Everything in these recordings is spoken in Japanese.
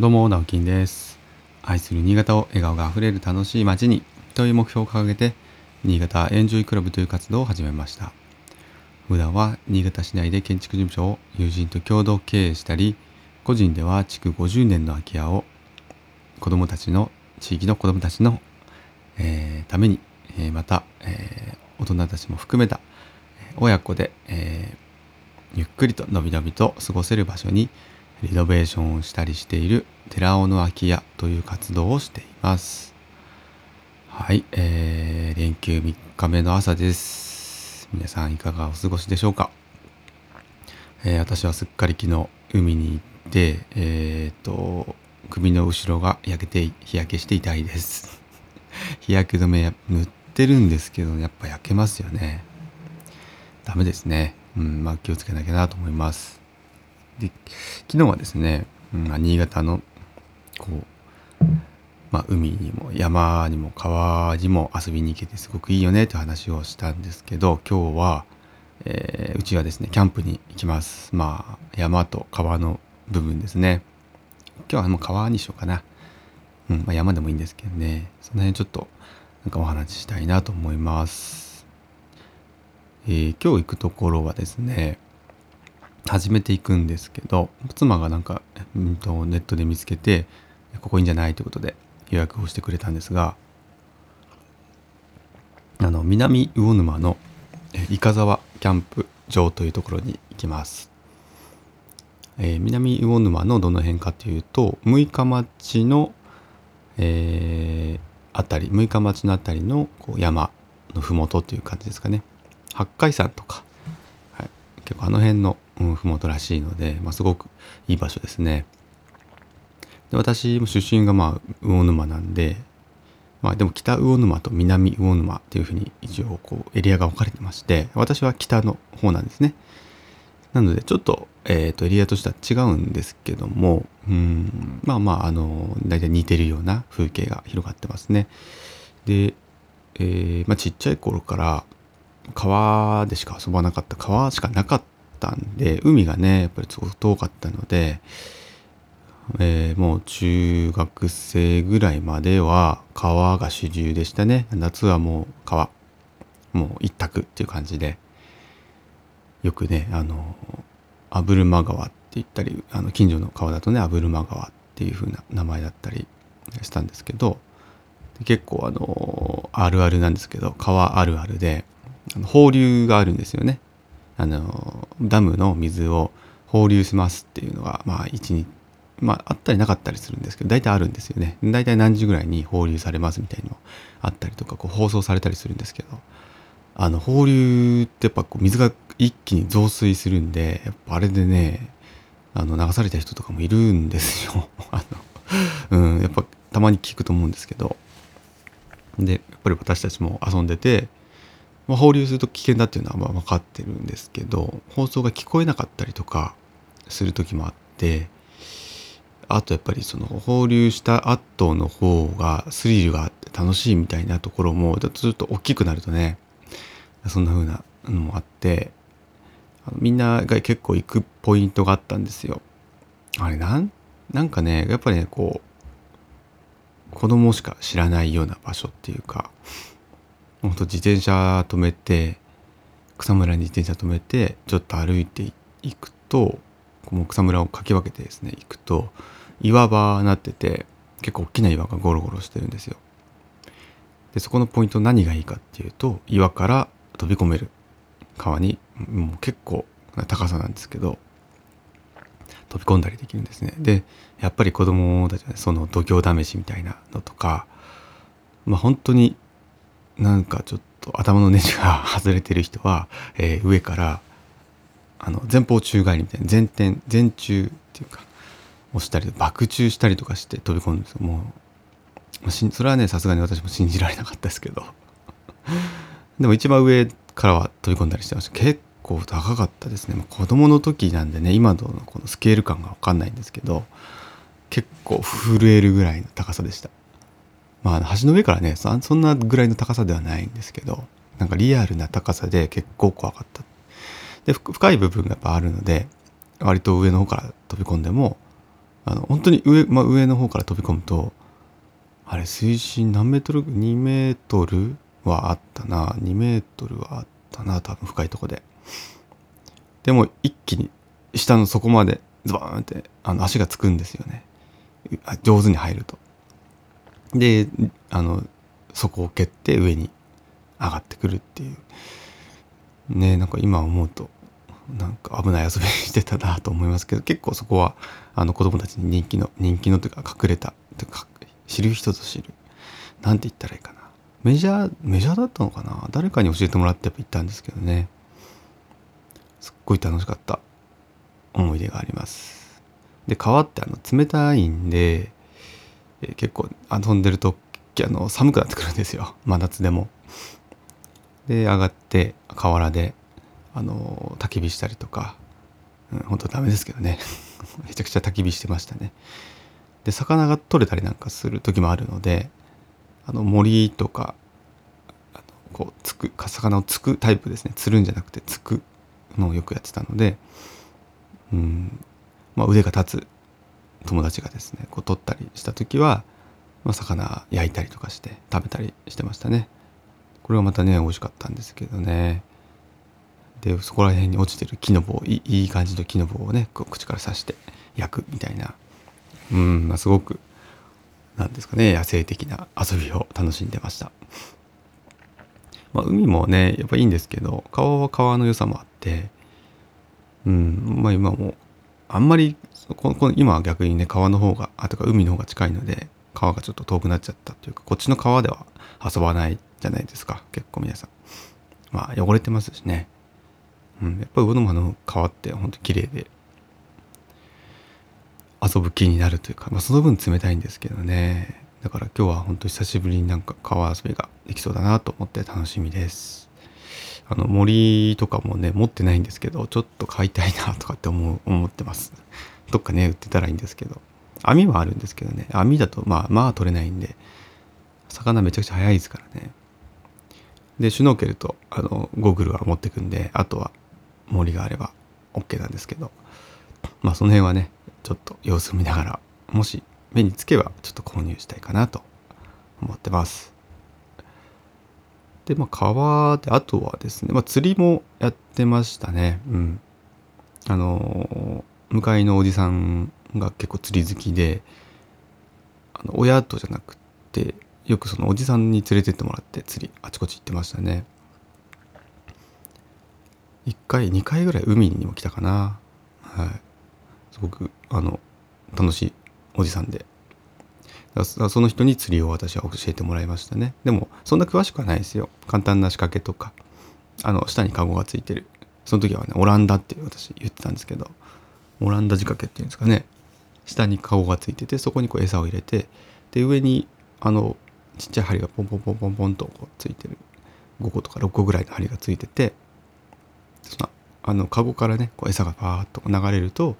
どうも、直樹です。愛する新潟を笑顔があふれる楽しい街にという目標を掲げて、新潟エンジョイクラブという活動を始めました。普段は新潟市内で建築事務所を友人と共同経営したり、個人では築50年の空き家を子供たちの、地域の子供たちの、えー、ために、えー、また、えー、大人たちも含めた親子で、えゆっくりとのびのびと過ごせる場所にリノベーションをしたりしている寺尾の空き家という活動をしています。はい、えー、連休3日目の朝です。皆さんいかがお過ごしでしょうか、えー、私はすっかり昨日海に行って、えー、と、首の後ろが焼けて、日焼けして痛いです。日焼け止め塗ってるんですけど、やっぱ焼けますよね。ダメですね。うん、まあ気をつけなきゃなと思います。で昨日はですね、まあ、新潟のこう、まあ、海にも山にも川にも遊びに行けてすごくいいよねという話をしたんですけど今日は、えー、うちはですねキャンプに行きます。まあ山と川の部分ですね。今日はもう川にしようかな、うんまあ、山でもいいんですけどね。その辺ちょっとなんかお話ししたいなと思います、えー、今日行くところはですね始めていくんですけど妻がなんか、うんと、ネットで見つけてここいいんじゃないということで予約をしてくれたんですがあの南魚沼の伊香沢キャンプ場というところに行きます、えー、南魚沼のどの辺かというと六日町の、えー、あたり六日町のあたりのこう山の麓という感じですかね。八海山とか、はい、結構あの辺の麓らしいので、まあ、すごくいい場所ですね。で私も出身がまあ魚沼なんで、まあ、でも北魚沼と南魚沼っていうふうに一応こうエリアが分かれてまして私は北の方なんですね。なのでちょっと,、えー、とエリアとしては違うんですけどもうんまあまああの大体似てるような風景が広がってますね。で、えーまあ、ちっちゃい頃から川でしか遊ばなかった川しかなかったったんで海がねやっぱりすごく遠かったので、えー、もう中学生ぐらいまでは川が主流でしたね。夏はもう川もう一択っていう感じでよくねあの阿武沼川って言ったりあの近所の川だとね阿武沼川っていう風な名前だったりしたんですけど結構あのあるあるなんですけど川あるあるで放流があるんですよね。あのダムの水を放流しますっていうのがまあ1日まああったりなかったりするんですけど大体あるんですよね。大体何時ぐらいに放流されますみたいのあったりとかこう放送されたりするんですけどあの放流ってやっぱこう水が一気に増水するんでやっぱあれでねあの流された人とかもいるんですよ。あの、うん、やっぱたまに聞くと思うんですけど。でやっぱり私たちも遊んでてまあ、放流すると危険だっていうのはまあ分かってるんですけど放送が聞こえなかったりとかする時もあってあとやっぱりその放流した後の方がスリルがあって楽しいみたいなところもちょっと大きくなるとねそんな風なのもあってみんなが結構行くポイントがあったんですよ。あれなんなんかねやっぱりねこう子供しか知らないような場所っていうか本当自転車止めて草むらに自転車止めてちょっと歩いていくともう草むらをかき分けてですね行くと岩場になってて結構大きな岩がゴロゴロしてるんですよ。でそこのポイント何がいいかっていうと岩から飛び込める川にもう結構な高さなんですけど飛び込んだりできるんですね。でやっぱり子供たちはその度胸試しみたいなのとかまあ本当になんかちょっと頭のネジが外れてる人は、えー、上からあの前方宙返りみたいな前転前宙っていうか押したり爆中したりとかして飛び込むんですよ。もうそれはねさすがに私も信じられなかったですけど。でも一番上からは飛び込んだりしてました。結構高かったですね。子供の時なんでね今のこのスケール感が分かんないんですけど結構震えるぐらいの高さでした。まあ橋の上からねそんなぐらいの高さではないんですけどなんかリアルな高さで結構怖かった。で深い部分がやっぱあるので割と上の方から飛び込んでもあの本当に上,、まあ、上の方から飛び込むとあれ水深何メートル2メートルはあったな。2メートルはあったな多分深いとこで。でも一気に下の底までズバーンってあの足がつくんですよね。上手に入ると。であの底を蹴って上に上がってくるっていう。ねなんか今思うとなんか危ない遊びしてたなと思いますけど結構そこはあの子供たちに人気の人気のというか隠れたというか知る人ぞ知る。なんて言ったらいいかな。メジャーメジャーだったのかな。誰かに教えてもらってやっぱ行ったんですけどね。すっごい楽しかった思い出があります。で川ってあの冷たいんで、え、結構遊んでるとあの寒くなってくるんですよ。真夏でも。で上がって河原であの焚き火したりとか、うん、本当ダメですけどね。めちゃくちゃ焚き火してましたね。で魚が取れたりなんかする時もあるのであの森とかこうつく魚をつくタイプですね。釣るんじゃなくてつくのをよくやってたので、うん。まあ、腕が立つ友達がですねこう取ったりした時は、まあ、魚焼いたりとかして食べたりしてましたね。これはまたね美味しかったんですけどねでそこら辺に落ちてる木の棒いい感じの木の棒をねこう口から刺して焼くみたいなうん、まあ、すごくなんですかね野生的な遊びを楽しんでました。まあ、海もねやっぱいいんですけど川は川の良さもあってうんまあ今もあんまりここ今は逆にね川の方があとか海の方が近いので川がちょっと遠くなっちゃったというかこっちの川では遊ばないじゃないですか結構皆さん。まあ汚れてますしね、うん、やっぱり魚沼の川ってほんと綺麗で遊ぶ気になるというか、まあ、その分冷たいんですけどね。だから今日は本当久しぶりになんか川遊びができそうだなと思って楽しみです。あの森とかもね持ってないんですけどちょっと買いたいなとかって思う思ってます。どっかね売ってたらいいんですけど。網はあるんですけどね。網だとまあまあ取れないんで。魚めちゃくちゃ早いですからね。でシュノーケルとあのゴーグルは持ってくんであとは森があれば OK なんですけど。まあその辺はねちょっと様子を見ながらもし目につけばちょっと購入したいかなと思ってます。でまあ川であとはですね、まあ、釣りもやってましたね。うん。あの向かいのおじさんが結構釣り好きであの親とじゃなくてよくそのおじさんに連れてってもらって釣りあちこち行ってましたね。1回2回ぐらい海にも来たかな。はい。すごくあの楽しいおじさんで。その人に釣りを私は教えてもらいましたね。でもそんな詳しくはないですよ。簡単な仕掛けとか。あの下にカゴがついてる。その時はねオランダって私言ってたんですけど。オランダ仕掛けっていうんですかね。下にカゴがついててそこにこう餌を入れてで上にあのちっちゃい針がポンポンポンポンポンとこうついてる5個とか6個ぐらいの針がついててそのあのカゴからねこう餌がパーッと流れると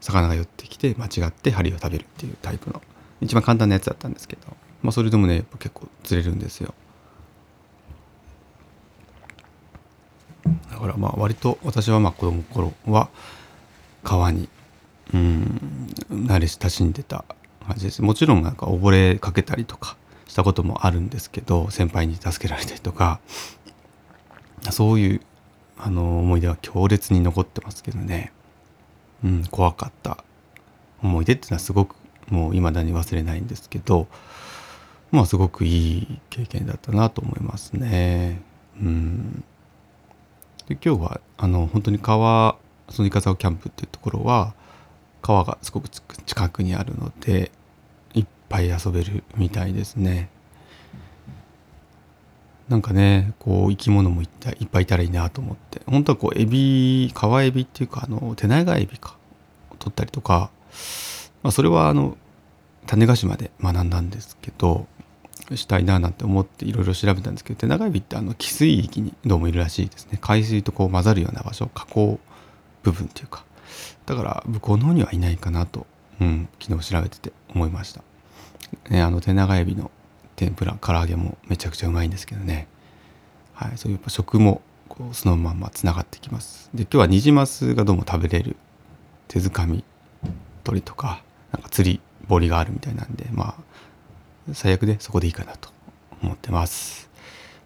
魚が寄ってきて間違って針を食べるっていうタイプの一番簡単なやつだったんですけど、まあ、それでもね結構釣れるんですよ。だからまあ割と私はまあ子供の頃は川にうん慣れ親しんでた感じです。もちろんなんか溺れかけたりとかしたこともあるんですけど先輩に助けられたりとかそういうあの思い出は強烈に残ってますけどね、うん、怖かった思い出っていうのはすごくもう未だに忘れないんですけどまあすごくいい経験だったなと思いますね。うん、で今日はあの本当に川そのイカザワキャンプっていうところは川がすごく近くにあるのでいっぱい遊べるみたいですね。なんかねこう生き物もいっいっぱいいたらいいなと思って本当はこうエビ川エビっていうかあの手長エビか取ったりとか、まあ、それはあの種子島で学んだんですけどしたいななんて思っていろいろ調べたんですけど手長エビってあの汽水域にどうもいるらしいですね海水とこう混ざるような場所加工部分っていうかだから向こうの方にはいないかなと、うん、昨日調べてて思いました、ね、あの手長エビの天ぷら唐揚げもめちゃくちゃうまいんですけどね、はい、そういうやっぱ食もこうそのままつながってきます。で今日はニジマスがどうも食べれる手づかみ鳥とかなんか釣り堀があるみたいなんでまあ最悪でそこでいいかなと思ってます。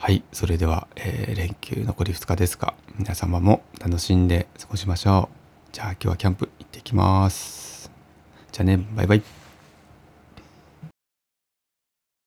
はいそれでは、えー、連休残り2日ですが皆様も楽しんで過ごしましょう。じゃあ今日はキャンプ行ってきます。じゃあねバイバイ。